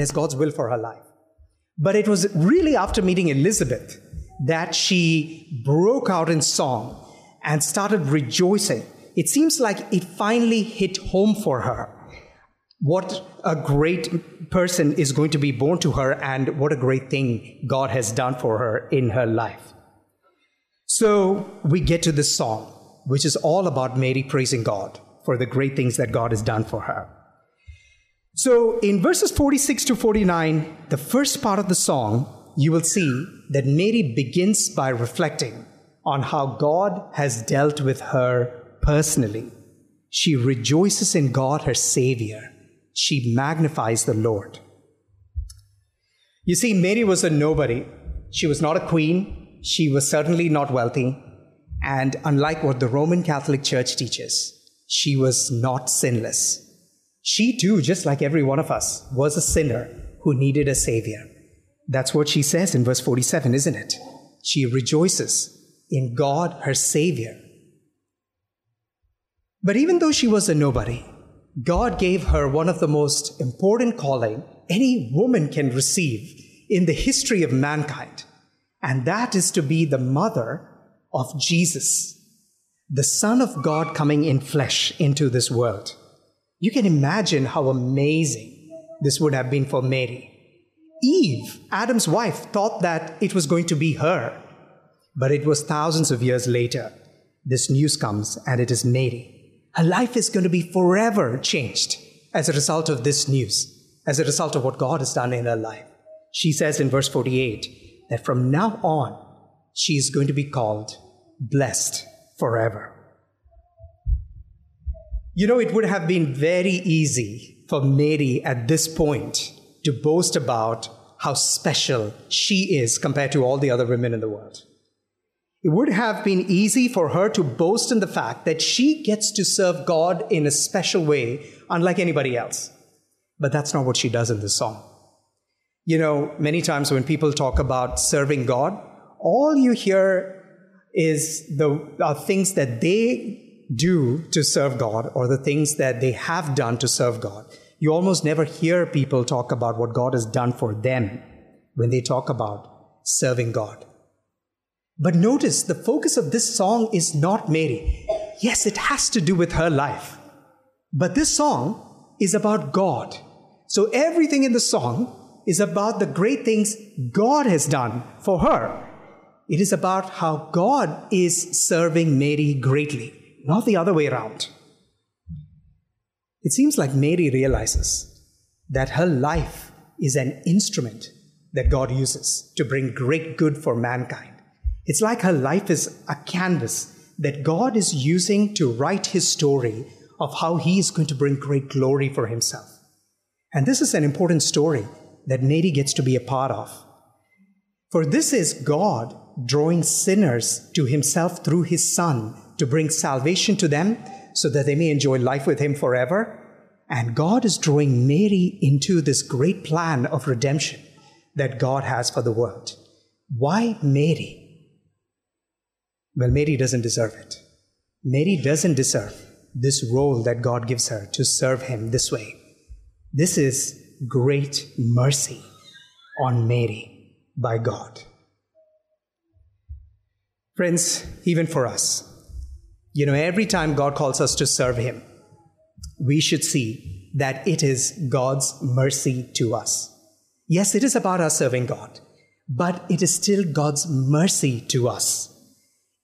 as God's will for her life. But it was really after meeting Elizabeth that she broke out in song and started rejoicing. It seems like it finally hit home for her. What a great person is going to be born to her, and what a great thing God has done for her in her life. So we get to this song, which is all about Mary praising God for the great things that God has done for her. So in verses 46 to 49, the first part of the song you will see that Mary begins by reflecting on how God has dealt with her personally. She rejoices in God, her Savior. She magnifies the Lord. You see, Mary was a nobody. She was not a queen. She was certainly not wealthy. And unlike what the Roman Catholic Church teaches, she was not sinless. She too, just like every one of us, was a sinner who needed a Savior. That's what she says in verse 47, isn't it? She rejoices in God, her Savior. But even though she was a nobody, God gave her one of the most important calling any woman can receive in the history of mankind, and that is to be the mother of Jesus, the Son of God coming in flesh into this world. You can imagine how amazing this would have been for Mary. Eve, Adam's wife, thought that it was going to be her. But it was thousands of years later. This news comes, and it is Mary. Her life is going to be forever changed as a result of this news, as a result of what God has done in her life. She says in verse 48 that from now on, she is going to be called blessed forever. You know, it would have been very easy for Mary at this point to boast about how special she is compared to all the other women in the world. It would have been easy for her to boast in the fact that she gets to serve God in a special way, unlike anybody else. But that's not what she does in this song. You know, many times when people talk about serving God, all you hear is the things that they do to serve God or the things that they have done to serve God. You almost never hear people talk about what God has done for them when they talk about serving God. But notice the focus of this song is not Mary. Yes, it has to do with her life. But this song is about God. So everything in the song is about the great things God has done for her. It is about how God is serving Mary greatly, not the other way around. It seems like Mary realizes that her life is an instrument that God uses to bring great good for mankind. It's like her life is a canvas that God is using to write his story of how he is going to bring great glory for himself. And this is an important story that Mary gets to be a part of. For this is God drawing sinners to himself through his Son to bring salvation to them so that they may enjoy life with Him forever. And God is drawing Mary into this great plan of redemption that God has for the world. Why Mary? Well, Mary doesn't deserve it. Mary doesn't deserve this role that God gives her to serve Him this way. This is great mercy on Mary by God. Friends, even for us, you know, every time God calls us to serve Him, we should see that it is God's mercy to us. Yes, it is about us serving God, but it is still God's mercy to us.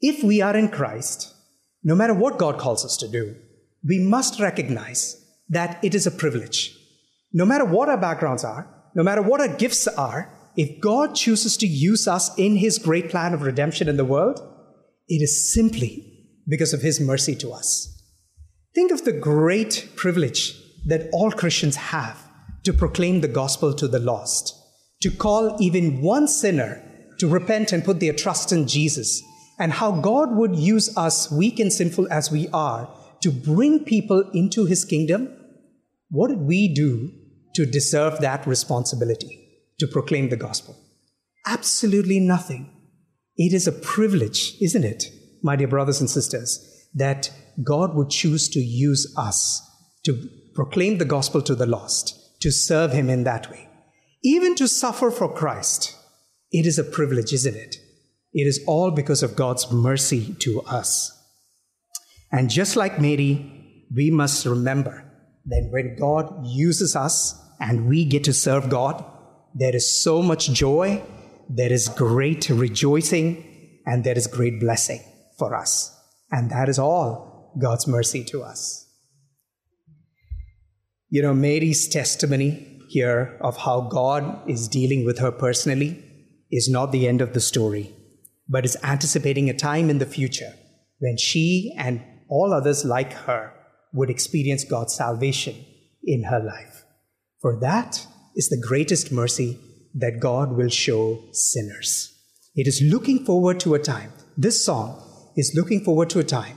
If we are in Christ, no matter what God calls us to do, we must recognize that it is a privilege. No matter what our backgrounds are, no matter what our gifts are, if God chooses to use us in His great plan of redemption in the world, it is simply because of his mercy to us. Think of the great privilege that all Christians have to proclaim the gospel to the lost, to call even one sinner to repent and put their trust in Jesus, and how God would use us, weak and sinful as we are, to bring people into his kingdom. What did we do to deserve that responsibility to proclaim the gospel? Absolutely nothing. It is a privilege, isn't it? My dear brothers and sisters, that God would choose to use us to proclaim the gospel to the lost, to serve Him in that way. even to suffer for Christ, it is a privilege, isn't it? It is all because of God's mercy to us. And just like Mary, we must remember that when God uses us and we get to serve God, there is so much joy, there is great rejoicing, and there is great blessing for us. And that is all God's mercy to us. You know, Mary's testimony here of how God is dealing with her personally is not the end of the story, but is anticipating a time in the future when she and all others like her would experience God's salvation in her life. For that is the greatest mercy that God will show sinners. It is looking forward to a time, this song is looking forward to a time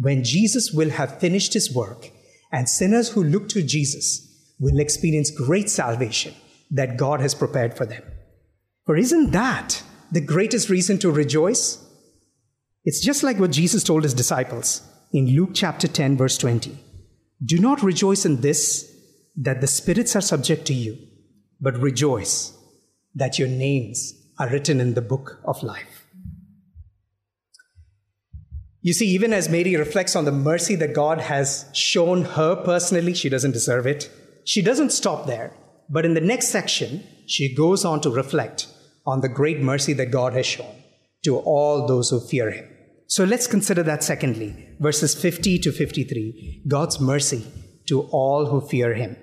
when Jesus will have finished his work and sinners who look to Jesus will experience great salvation that God has prepared for them. For isn't that the greatest reason to rejoice? It's just like what Jesus told his disciples in Luke chapter 10, verse 20. Do not rejoice in this, that the spirits are subject to you, but rejoice that your names are written in the book of life. You see, even as Mary reflects on the mercy that God has shown her personally, she doesn't deserve it. She doesn't stop there, but in the next section, she goes on to reflect on the great mercy that God has shown to all those who fear Him. So let's consider that secondly, verses 50 to 53, God's mercy to all who fear Him.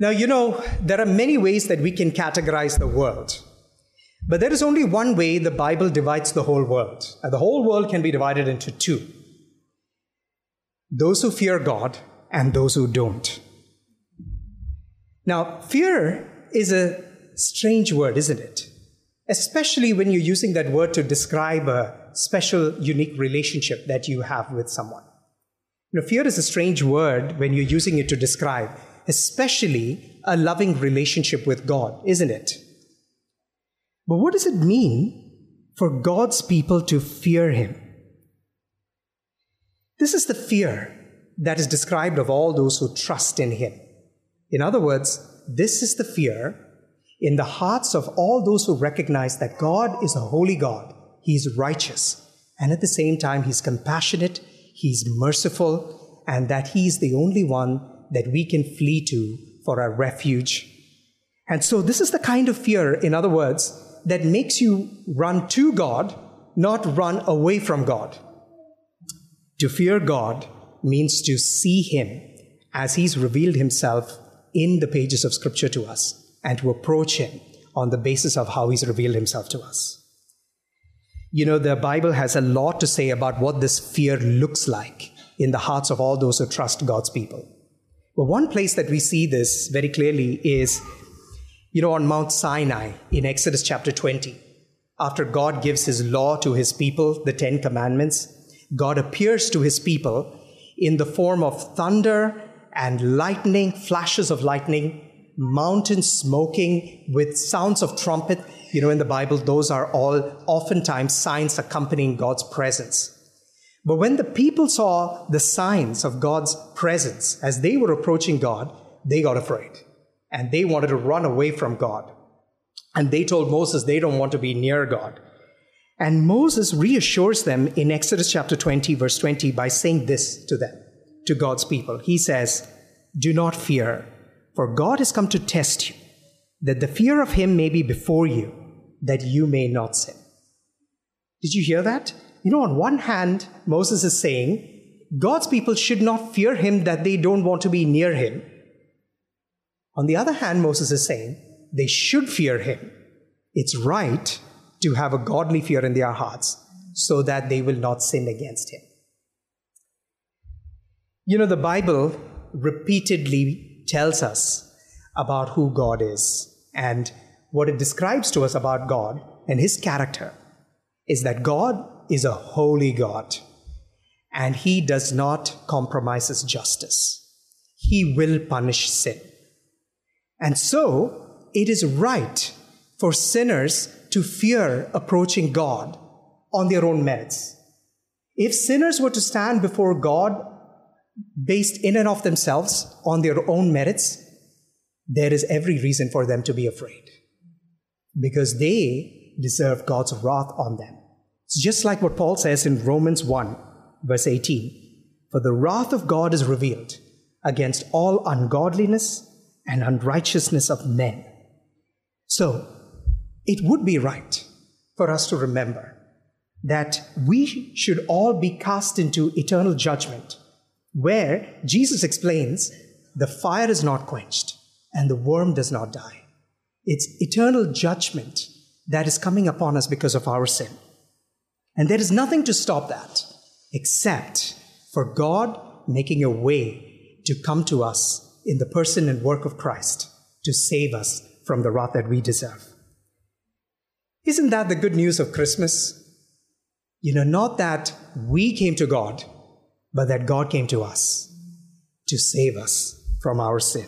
Now, you know, there are many ways that we can categorize the world. But there is only one way the Bible divides the whole world. And the whole world can be divided into two those who fear God and those who don't. Now, fear is a strange word, isn't it? Especially when you're using that word to describe a special, unique relationship that you have with someone. Know, fear is a strange word when you're using it to describe, especially a loving relationship with God, isn't it? But what does it mean for God's people to fear Him? This is the fear that is described of all those who trust in Him. In other words, this is the fear in the hearts of all those who recognize that God is a holy God, He is righteous, and at the same time, He's compassionate, He's merciful, and that He is the only one that we can flee to for our refuge. And so, this is the kind of fear, in other words, that makes you run to God, not run away from God. To fear God means to see Him as He's revealed Himself in the pages of Scripture to us and to approach Him on the basis of how He's revealed Himself to us. You know, the Bible has a lot to say about what this fear looks like in the hearts of all those who trust God's people. But one place that we see this very clearly is you know, on Mount Sinai in Exodus chapter 20, after God gives his law to his people, the Ten Commandments, God appears to his people in the form of thunder and lightning, flashes of lightning, mountains smoking with sounds of trumpet. You know, in the Bible, those are all oftentimes signs accompanying God's presence. But when the people saw the signs of God's presence as they were approaching God, they got afraid and they wanted to run away from God. And they told Moses they don't want to be near God. And Moses reassures them in Exodus chapter 20, verse 20, by saying this to them, to God's people. He says, Do not fear, for God has come to test you, that the fear of him may be before you, that you may not sin. Did you hear that? You know, on one hand, Moses is saying, God's people should not fear him that they don't want to be near him. On the other hand, Moses is saying they should fear him. It's right to have a godly fear in their hearts so that they will not sin against him. You know, the Bible repeatedly tells us about who God is, and what it describes to us about God and his character is that God is a holy God, and he does not compromise his justice. He will punish sin. And so, it is right for sinners to fear approaching God on their own merits. If sinners were to stand before God based in and of themselves on their own merits, there is every reason for them to be afraid because they deserve God's wrath on them. It's just like what Paul says in Romans 1, verse 18 For the wrath of God is revealed against all ungodliness and unrighteousness of men. So, it would be right for us to remember that we should all be cast into eternal judgment, where Jesus explains the fire is not quenched and the worm does not die. It's eternal judgment that is coming upon us because of our sin. And there is nothing to stop that except for God making a way to come to us in the person and work of Christ to save us from the wrath that we deserve. Isn't that the good news of Christmas? You know, not that we came to God, but that God came to us to save us from our sin.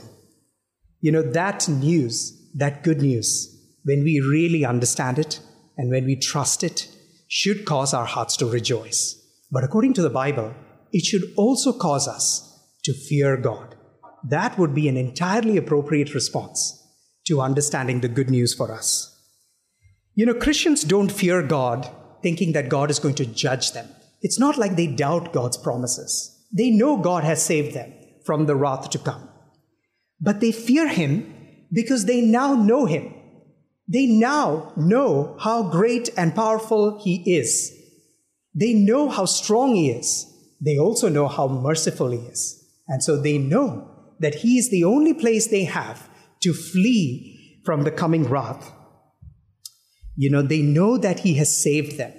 You know, that news, that good news, when we really understand it and when we trust it, should cause our hearts to rejoice. But according to the Bible, it should also cause us to fear God. That would be an entirely appropriate response to understanding the good news for us. You know, Christians don't fear God thinking that God is going to judge them. It's not like they doubt God's promises. They know God has saved them from the wrath to come. But they fear Him because they now know Him. They now know how great and powerful He is. They know how strong He is. They also know how merciful He is. And so they know that He is the only place they have to flee from the coming wrath. You know, they know that He has saved them.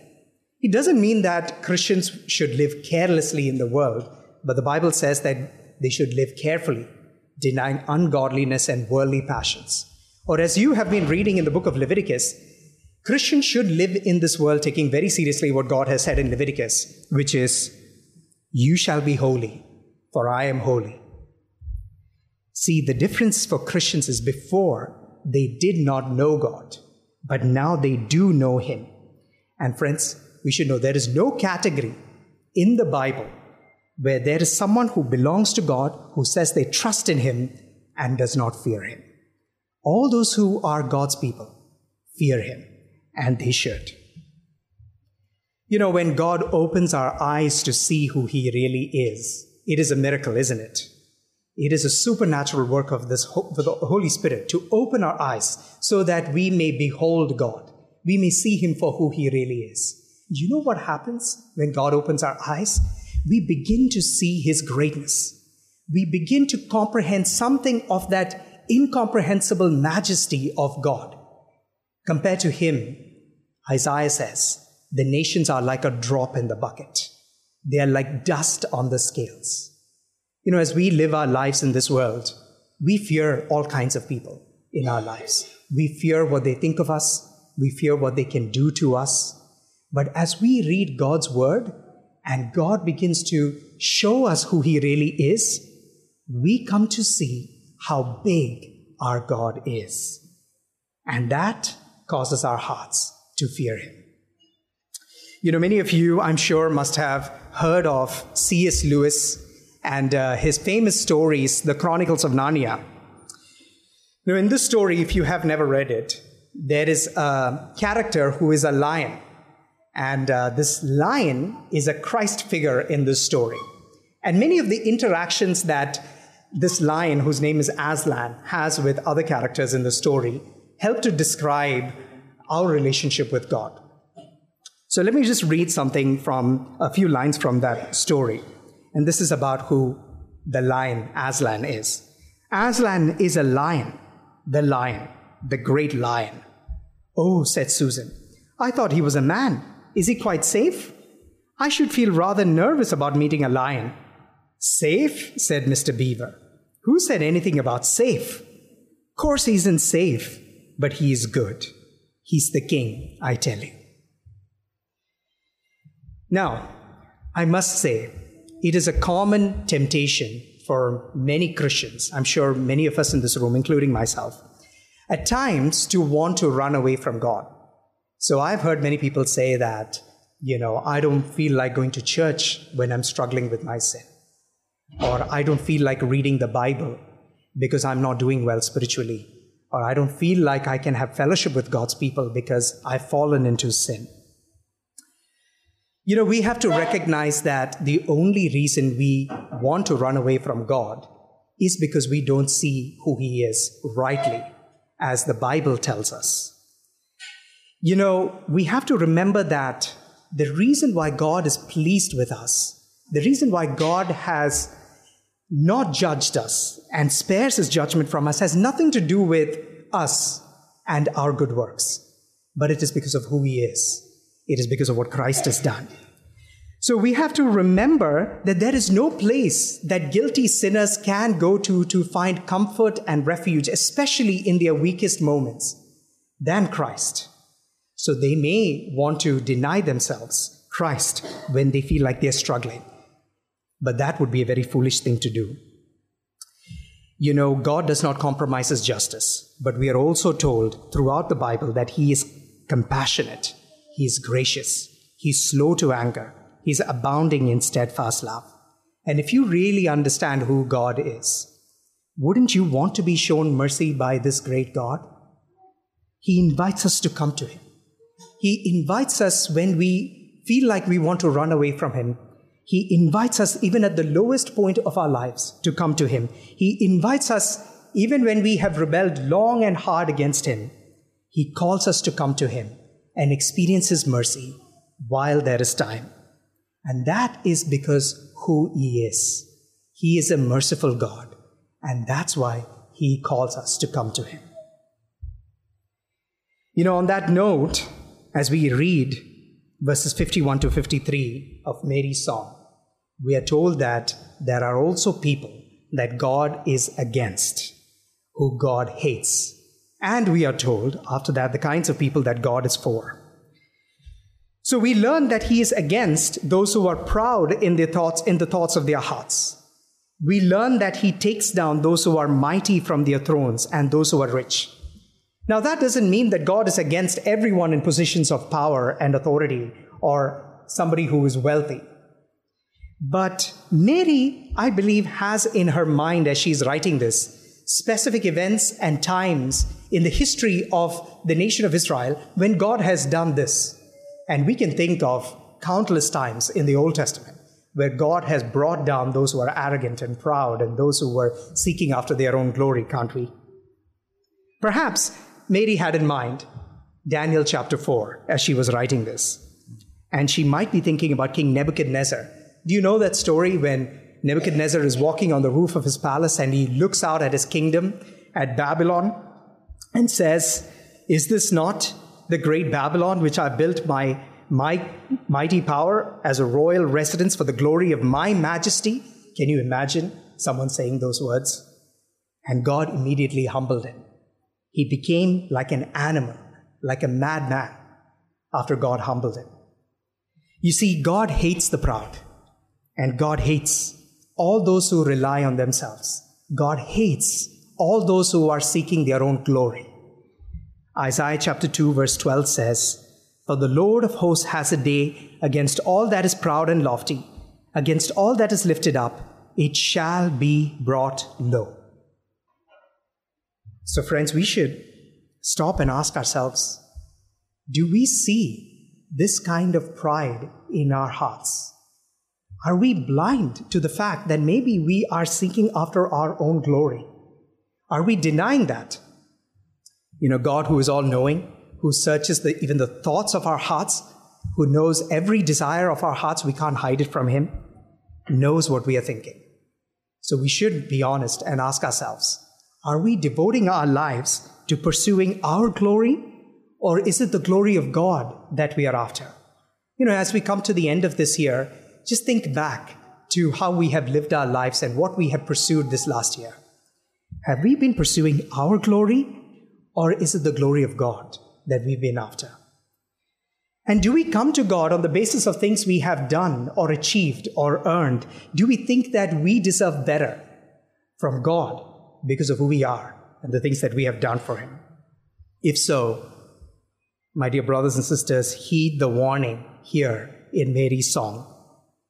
It doesn't mean that Christians should live carelessly in the world, but the Bible says that they should live carefully, denying ungodliness and worldly passions. Or as you have been reading in the book of Leviticus, Christians should live in this world taking very seriously what God has said in Leviticus, which is, You shall be holy, for I am holy. See, the difference for Christians is before they did not know God, but now they do know Him. And friends, we should know there is no category in the Bible where there is someone who belongs to God, who says they trust in Him and does not fear Him. All those who are God's people fear Him, and they should. You know, when God opens our eyes to see who He really is, it is a miracle, isn't it? It is a supernatural work of this the Holy Spirit to open our eyes so that we may behold God. We may see Him for who He really is. Do you know what happens when God opens our eyes? We begin to see His greatness. We begin to comprehend something of that incomprehensible majesty of God. Compared to Him, Isaiah says, the nations are like a drop in the bucket. They are like dust on the scales. You know, as we live our lives in this world, we fear all kinds of people in our lives. We fear what they think of us, we fear what they can do to us. But as we read God's word and God begins to show us who He really is, we come to see how big our God is. And that causes our hearts to fear Him. You know, many of you, I'm sure, must have heard of C.S. Lewis and uh, his famous stories, The Chronicles of Narnia. Now, in this story, if you have never read it, there is a character who is a lion. And uh, this lion is a Christ figure in this story. And many of the interactions that this lion, whose name is Aslan, has with other characters in the story help to describe our relationship with God. So let me just read something from a few lines from that story. And this is about who the lion Aslan is. Aslan is a lion, the lion, the great lion. Oh, said Susan, I thought he was a man. Is he quite safe? I should feel rather nervous about meeting a lion. Safe? said Mr. Beaver. Who said anything about safe? Course he isn't safe, but he is good. He's the king, I tell you. Now, I must say, it is a common temptation for many Christians, I'm sure many of us in this room, including myself, at times to want to run away from God. So I've heard many people say that, you know, I don't feel like going to church when I'm struggling with my sin. Or I don't feel like reading the Bible because I'm not doing well spiritually, or I don't feel like I can have fellowship with God's people because I've fallen into sin. You know, we have to recognize that the only reason we want to run away from God is because we don't see who He is rightly, as the Bible tells us. You know, we have to remember that the reason why God is pleased with us, the reason why God has not judged us and spares his judgment from us has nothing to do with us and our good works, but it is because of who he is. It is because of what Christ has done. So we have to remember that there is no place that guilty sinners can go to to find comfort and refuge, especially in their weakest moments, than Christ. So they may want to deny themselves Christ when they feel like they're struggling. But that would be a very foolish thing to do. You know, God does not compromise his justice, but we are also told throughout the Bible that he is compassionate, he is gracious, he's slow to anger, he's abounding in steadfast love. And if you really understand who God is, wouldn't you want to be shown mercy by this great God? He invites us to come to him. He invites us when we feel like we want to run away from him he invites us, even at the lowest point of our lives, to come to Him. He invites us, even when we have rebelled long and hard against Him. He calls us to come to Him and experience His mercy while there is time. And that is because who He is. He is a merciful God, and that's why He calls us to come to Him. You know, on that note, as we read verses 51 to 53 of Mary's song, we are told that there are also people that God is against, who God hates. And we are told, after that, the kinds of people that God is for. So we learn that He is against those who are proud in their thoughts, in the thoughts of their hearts. We learn that He takes down those who are mighty from their thrones and those who are rich. Now, that doesn't mean that God is against everyone in positions of power and authority or somebody who is wealthy. But Mary, I believe, has in her mind as she's writing this specific events and times in the history of the nation of Israel when God has done this. And we can think of countless times in the Old Testament where God has brought down those who are arrogant and proud and those who were seeking after their own glory, can't we? Perhaps Mary had in mind Daniel chapter 4 as she was writing this. And she might be thinking about King Nebuchadnezzar do you know that story when Nebuchadnezzar is walking on the roof of his palace and he looks out at his kingdom at Babylon and says, Is this not the great Babylon which I built by my mighty power as a royal residence for the glory of my majesty? Can you imagine someone saying those words? And God immediately humbled him. He became like an animal, like a madman, after God humbled him. You see, God hates the proud. And God hates all those who rely on themselves. God hates all those who are seeking their own glory. Isaiah chapter 2, verse 12 says, For the Lord of hosts has a day against all that is proud and lofty, against all that is lifted up, it shall be brought low. So, friends, we should stop and ask ourselves do we see this kind of pride in our hearts? Are we blind to the fact that maybe we are seeking after our own glory? Are we denying that? You know, God, who is all knowing, who searches the, even the thoughts of our hearts, who knows every desire of our hearts, we can't hide it from Him, knows what we are thinking. So we should be honest and ask ourselves are we devoting our lives to pursuing our glory, or is it the glory of God that we are after? You know, as we come to the end of this year, just think back to how we have lived our lives and what we have pursued this last year. Have we been pursuing our glory, or is it the glory of God that we've been after? And do we come to God on the basis of things we have done or achieved or earned? Do we think that we deserve better from God because of who we are and the things that we have done for Him? If so, my dear brothers and sisters, heed the warning here in Mary's song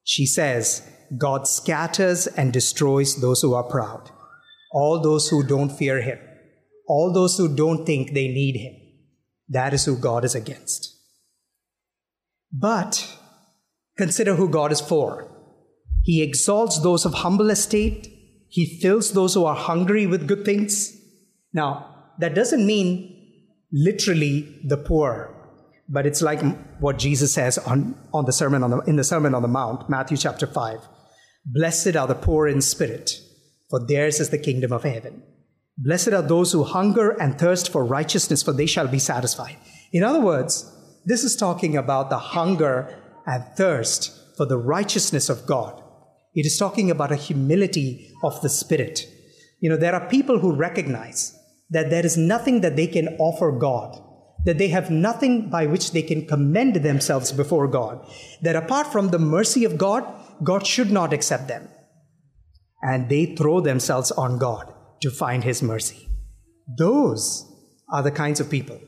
she says, God scatters and destroys those who are proud, all those who don't fear him, all those who don't think they need him. That is who God is against. But consider who God is for. He exalts those of humble estate, He fills those who are hungry with good things. Now, that doesn't mean literally the poor, but it's like what Jesus says on, on the sermon on the, in the Sermon on the Mount, Matthew chapter 5. Blessed are the poor in spirit, for theirs is the kingdom of heaven. Blessed are those who hunger and thirst for righteousness, for they shall be satisfied. In other words, this is talking about the hunger and thirst for the righteousness of God. It is talking about a humility of the Spirit. You know, there are people who recognize that there is nothing that they can offer God, that they have nothing by which they can commend themselves before God, that apart from the mercy of God, God should not accept them. And they throw themselves on God to find His mercy. Those are the kinds of people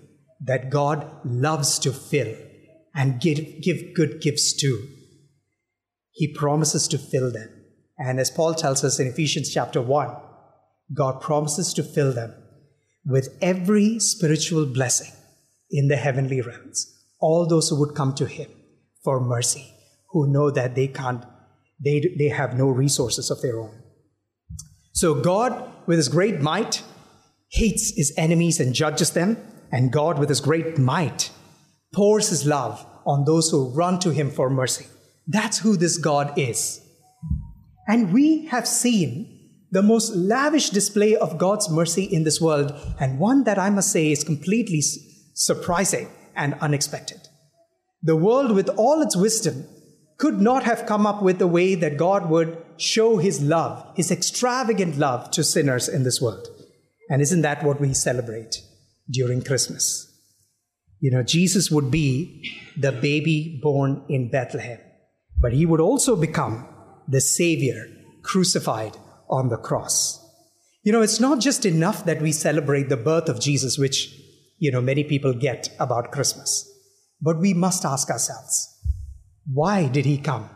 that God loves to fill and give, give good gifts to. He promises to fill them. And as Paul tells us in Ephesians chapter 1, God promises to fill them with every spiritual blessing in the heavenly realms. All those who would come to Him for mercy, who know that they can't, they, they have no resources of their own. So God, with His great might, hates His enemies and judges them, and God, with His great might, pours His love on those who run to Him for mercy. That's who this God is. And we have seen the most lavish display of God's mercy in this world, and one that I must say is completely surprising and unexpected. The world, with all its wisdom, could not have come up with a way that God would show his love, his extravagant love to sinners in this world. And isn't that what we celebrate during Christmas? You know, Jesus would be the baby born in Bethlehem, but he would also become the Savior crucified on the cross. You know, it's not just enough that we celebrate the birth of Jesus, which, you know, many people get about Christmas, but we must ask ourselves why did he come?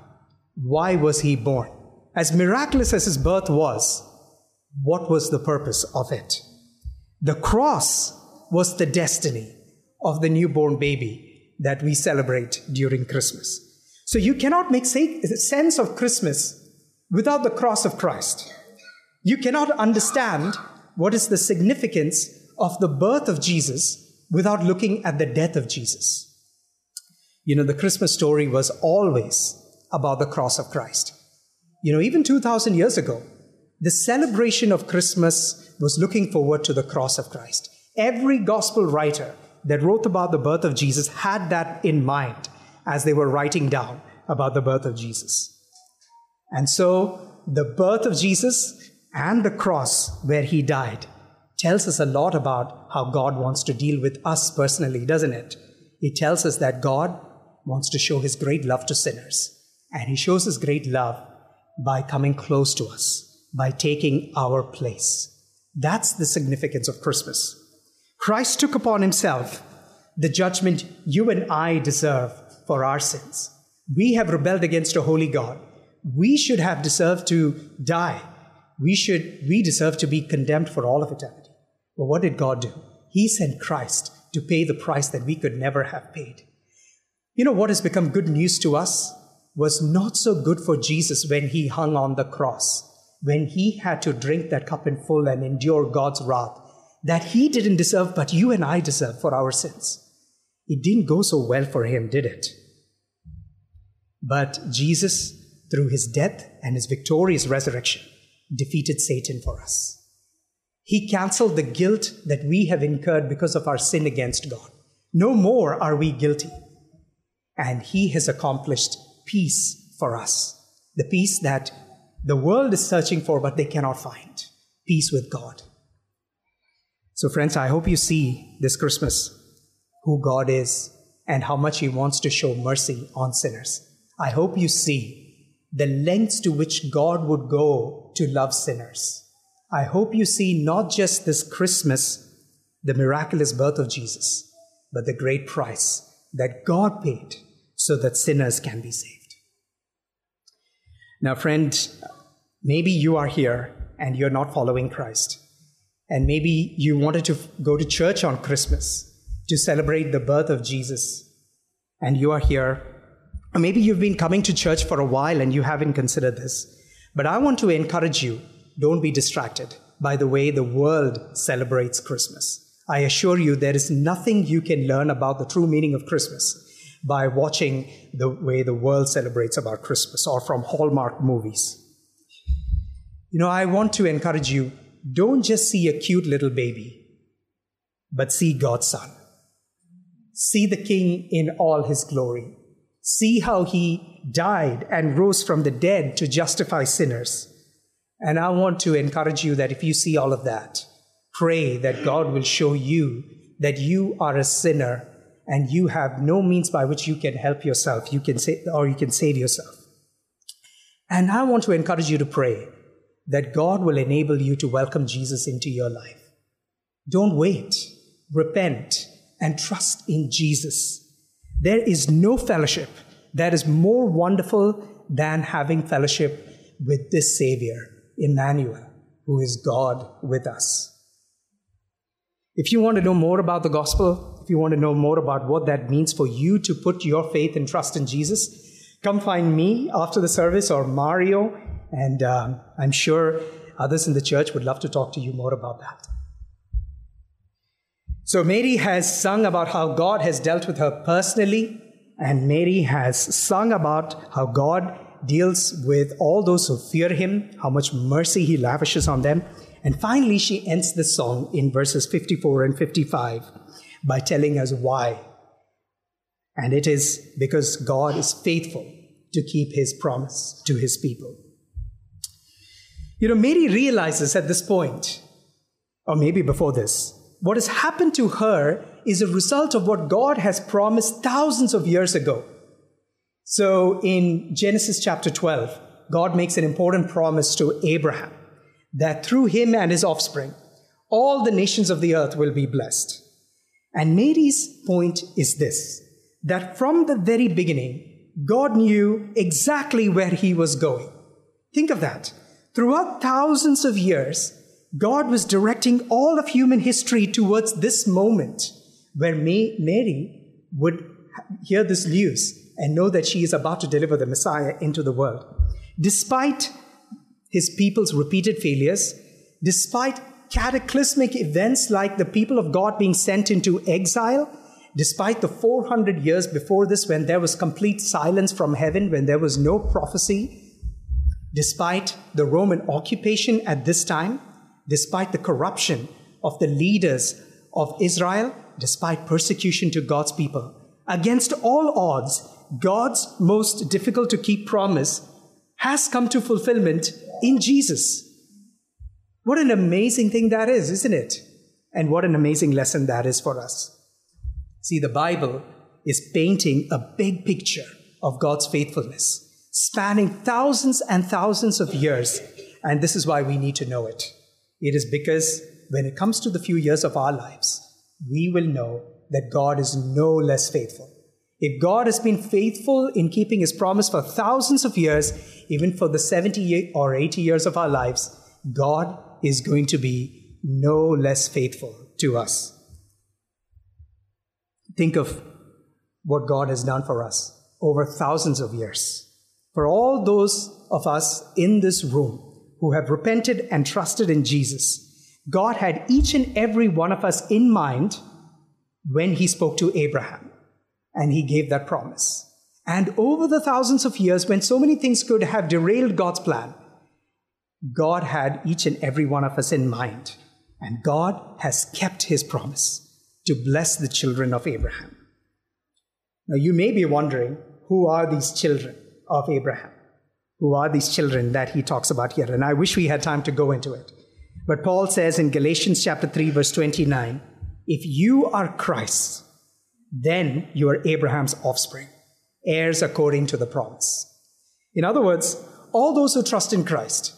Why was he born? As miraculous as his birth was, what was the purpose of it? The cross was the destiny of the newborn baby that we celebrate during Christmas. So you cannot make sense of Christmas without the cross of Christ. You cannot understand what is the significance of the birth of Jesus without looking at the death of Jesus. You know, the Christmas story was always about the cross of Christ. You know, even 2,000 years ago, the celebration of Christmas was looking forward to the cross of Christ. Every gospel writer that wrote about the birth of Jesus had that in mind as they were writing down about the birth of Jesus. And so, the birth of Jesus and the cross where he died tells us a lot about how God wants to deal with us personally, doesn't it? It tells us that God wants to show his great love to sinners. And he shows his great love by coming close to us, by taking our place. That's the significance of Christmas. Christ took upon himself the judgment you and I deserve for our sins. We have rebelled against a holy God. We should have deserved to die we should we deserve to be condemned for all of eternity. But what did God do? He sent Christ to pay the price that we could never have paid. You know what has become good news to us was not so good for Jesus when he hung on the cross, when he had to drink that cup in full and endure God's wrath that he didn't deserve, but you and I deserve for our sins. It didn't go so well for him, did it? But Jesus, through his death and his victorious resurrection, defeated Satan for us. He canceled the guilt that we have incurred because of our sin against God. No more are we guilty. And He has accomplished peace for us. The peace that the world is searching for, but they cannot find. Peace with God. So, friends, I hope you see this Christmas who God is and how much He wants to show mercy on sinners. I hope you see the lengths to which God would go to love sinners. I hope you see not just this Christmas, the miraculous birth of Jesus, but the great price that God paid so that sinners can be saved. Now, friend, maybe you are here and you're not following Christ. And maybe you wanted to go to church on Christmas to celebrate the birth of Jesus, and you are here. Or maybe you've been coming to church for a while and you haven't considered this. But I want to encourage you don't be distracted by the way the world celebrates Christmas. I assure you, there is nothing you can learn about the true meaning of Christmas by watching the way the world celebrates about Christmas or from Hallmark movies. You know, I want to encourage you don't just see a cute little baby, but see God's Son. See the King in all his glory. See how he died and rose from the dead to justify sinners. And I want to encourage you that if you see all of that, pray that God will show you that you are a sinner and you have no means by which you can help yourself, you can say, or you can save yourself. And I want to encourage you to pray that God will enable you to welcome Jesus into your life. Don't wait. Repent and trust in Jesus. There is no fellowship that is more wonderful than having fellowship with this Savior, Emmanuel, who is God with us. If you want to know more about the gospel, if you want to know more about what that means for you to put your faith and trust in Jesus, come find me after the service or Mario, and um, I'm sure others in the church would love to talk to you more about that. So, Mary has sung about how God has dealt with her personally, and Mary has sung about how God deals with all those who fear him, how much mercy he lavishes on them. And finally, she ends the song in verses 54 and 55 by telling us why. And it is because God is faithful to keep his promise to his people. You know, Mary realizes at this point, or maybe before this, what has happened to her is a result of what God has promised thousands of years ago. So in Genesis chapter 12, God makes an important promise to Abraham that through him and his offspring, all the nations of the earth will be blessed. And Mary's point is this that from the very beginning, God knew exactly where he was going. Think of that. Throughout thousands of years, God was directing all of human history towards this moment where Mary would hear this news and know that she is about to deliver the Messiah into the world. Despite his people's repeated failures, despite cataclysmic events like the people of God being sent into exile, despite the 400 years before this when there was complete silence from heaven, when there was no prophecy, despite the Roman occupation at this time, despite the corruption of the leaders of Israel, despite persecution to God's people, against all odds, God's most difficult to keep promise has come to fulfillment in Jesus. What an amazing thing that is, isn't it? And what an amazing lesson that is for us. See, the Bible is painting a big picture of God's faithfulness, spanning thousands and thousands of years. And this is why we need to know it. It is because when it comes to the few years of our lives, we will know that God is no less faithful. If God has been faithful in keeping his promise for thousands of years, even for the 70 or 80 years of our lives, God is going to be no less faithful to us. Think of what God has done for us over thousands of years. For all those of us in this room who have repented and trusted in Jesus, God had each and every one of us in mind when He spoke to Abraham and He gave that promise. And over the thousands of years, when so many things could have derailed God's plan, God had each and every one of us in mind. And God has kept His promise to bless the children of Abraham. Now, you may be wondering who are these children of Abraham? who are these children that he talks about here. And I wish we had time to go into it. But Paul says in Galatians chapter 3, verse 29, if you are Christ, then you are Abraham's offspring, heirs according to the promise. In other words, all those who trust in Christ,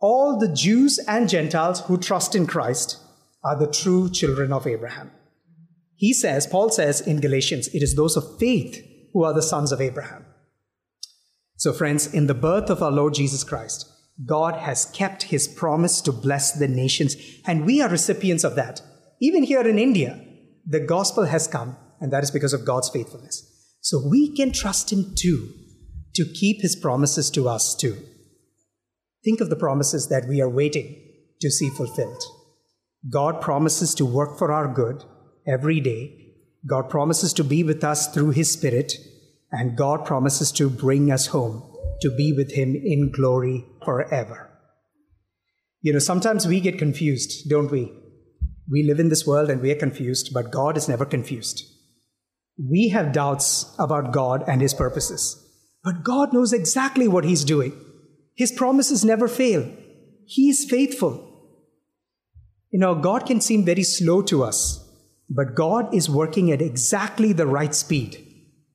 all the Jews and Gentiles who trust in Christ are the true children of Abraham. He says, Paul says in Galatians, it is those of faith who are the sons of Abraham. So, friends, in the birth of our Lord Jesus Christ, God has kept his promise to bless the nations, and we are recipients of that. Even here in India, the gospel has come, and that is because of God's faithfulness. So we can trust him too to keep his promises to us too. Think of the promises that we are waiting to see fulfilled. God promises to work for our good every day. God promises to be with us through his spirit, and God promises to bring us home to be with him in glory forever. You know, sometimes we get confused, don't we? We live in this world and we are confused, but God is never confused. We have doubts about God and his purposes, but God knows exactly what he's doing. His promises never fail. He is faithful. You know, God can seem very slow to us, but God is working at exactly the right speed.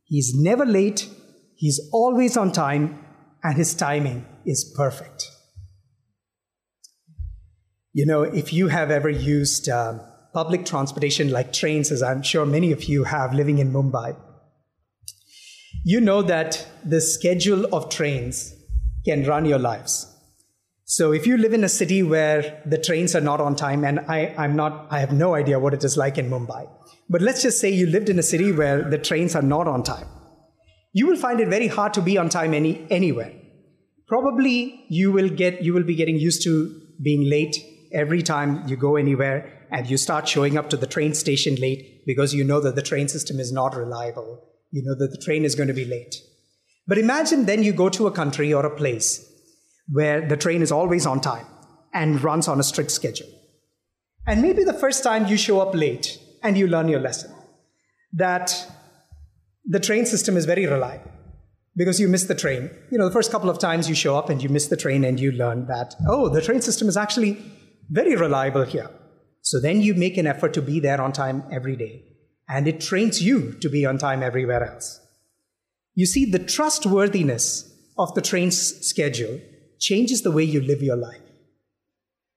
He's never late, He's always on time, and His timing is perfect. You know, if you have ever used uh, public transportation like trains, as I'm sure many of you have living in Mumbai, you know that the schedule of trains can run your lives. So if you live in a city where the trains are not on time, and I, I'm not, I have no idea what it is like in Mumbai, but let's just say you lived in a city where the trains are not on time, you will find it very hard to be on time any, anywhere. Probably you will get, you will be getting used to being late every time you go anywhere, and you start showing up to the train station late because you know that the train system is not reliable. You know that the train is going to be late. But imagine then you go to a country or a place where the train is always on time and runs on a strict schedule. And maybe the first time you show up late and you learn your lesson that the train system is very reliable because you miss the train. You know, the first couple of times you show up and you miss the train and you learn that, oh, the train system is actually very reliable here. So then you make an effort to be there on time every day. And it trains you to be on time everywhere else. You see, the trustworthiness of the train's schedule changes the way you live your life.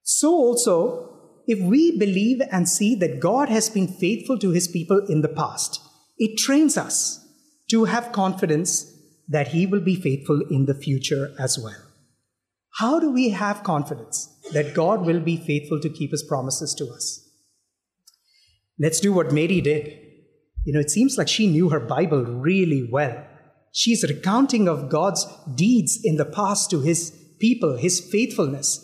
So, also, if we believe and see that God has been faithful to his people in the past, it trains us to have confidence that he will be faithful in the future as well. How do we have confidence that God will be faithful to keep his promises to us? Let's do what Mary did. You know, it seems like she knew her Bible really well. She's recounting of God's deeds in the past to his people, his faithfulness.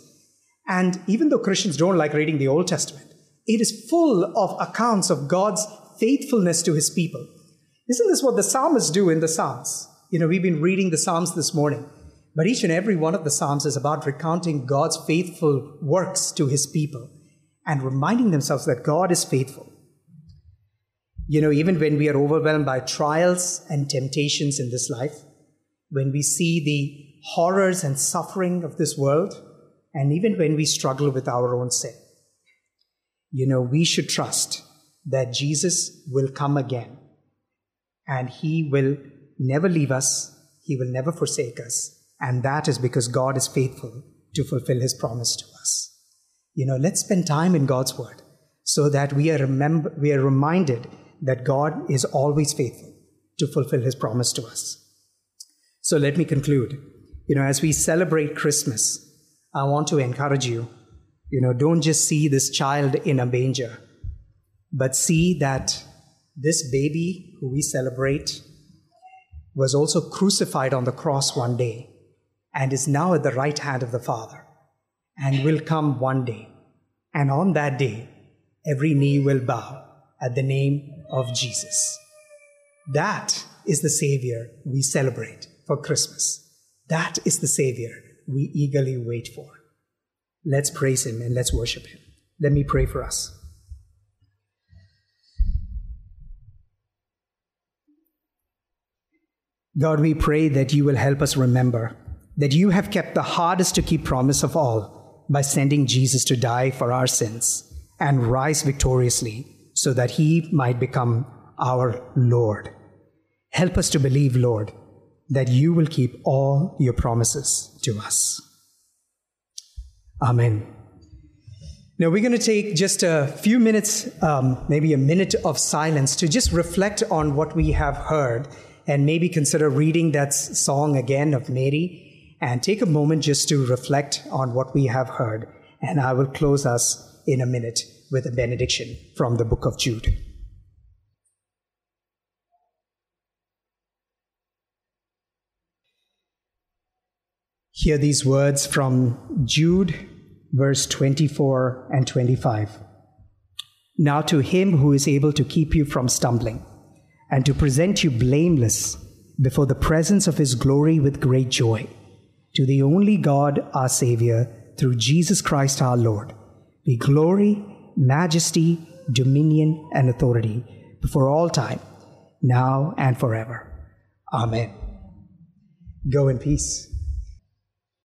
And even though Christians don't like reading the Old Testament, it is full of accounts of God's faithfulness to his people. Isn't this what the psalmists do in the Psalms? You know, we've been reading the Psalms this morning, but each and every one of the Psalms is about recounting God's faithful works to his people and reminding themselves that God is faithful. You know, even when we are overwhelmed by trials and temptations in this life, when we see the horrors and suffering of this world, and even when we struggle with our own sin. You know, we should trust that Jesus will come again and he will never leave us, he will never forsake us, and that is because God is faithful to fulfill his promise to us. You know, let's spend time in God's word so that we are, remember, we are reminded that God is always faithful to fulfill his promise to us. So let me conclude you know, as we celebrate Christmas, I want to encourage you, you know, don't just see this child in a manger, but see that this baby who we celebrate was also crucified on the cross one day and is now at the right hand of the Father and will come one day. And on that day, every knee will bow at the name of Jesus. That is the Savior we celebrate for Christmas. That is the Savior we eagerly wait for. Let's praise Him and let's worship Him. Let me pray for us. God, we pray that you will help us remember that you have kept the hardest to keep promise of all by sending Jesus to die for our sins and rise victoriously so that he might become our Lord. Help us to believe, Lord, that you will keep all your promises to us. Amen. Now, we're going to take just a few minutes, um, maybe a minute of silence to just reflect on what we have heard and maybe consider reading that song again of Mary and take a moment just to reflect on what we have heard. And I will close us in a minute with a benediction from the book of Jude. Hear these words from Jude, verse 24 and 25. Now, to him who is able to keep you from stumbling and to present you blameless before the presence of his glory with great joy, to the only God, our Savior, through Jesus Christ our Lord, be glory, majesty, dominion, and authority before all time, now and forever. Amen. Go in peace.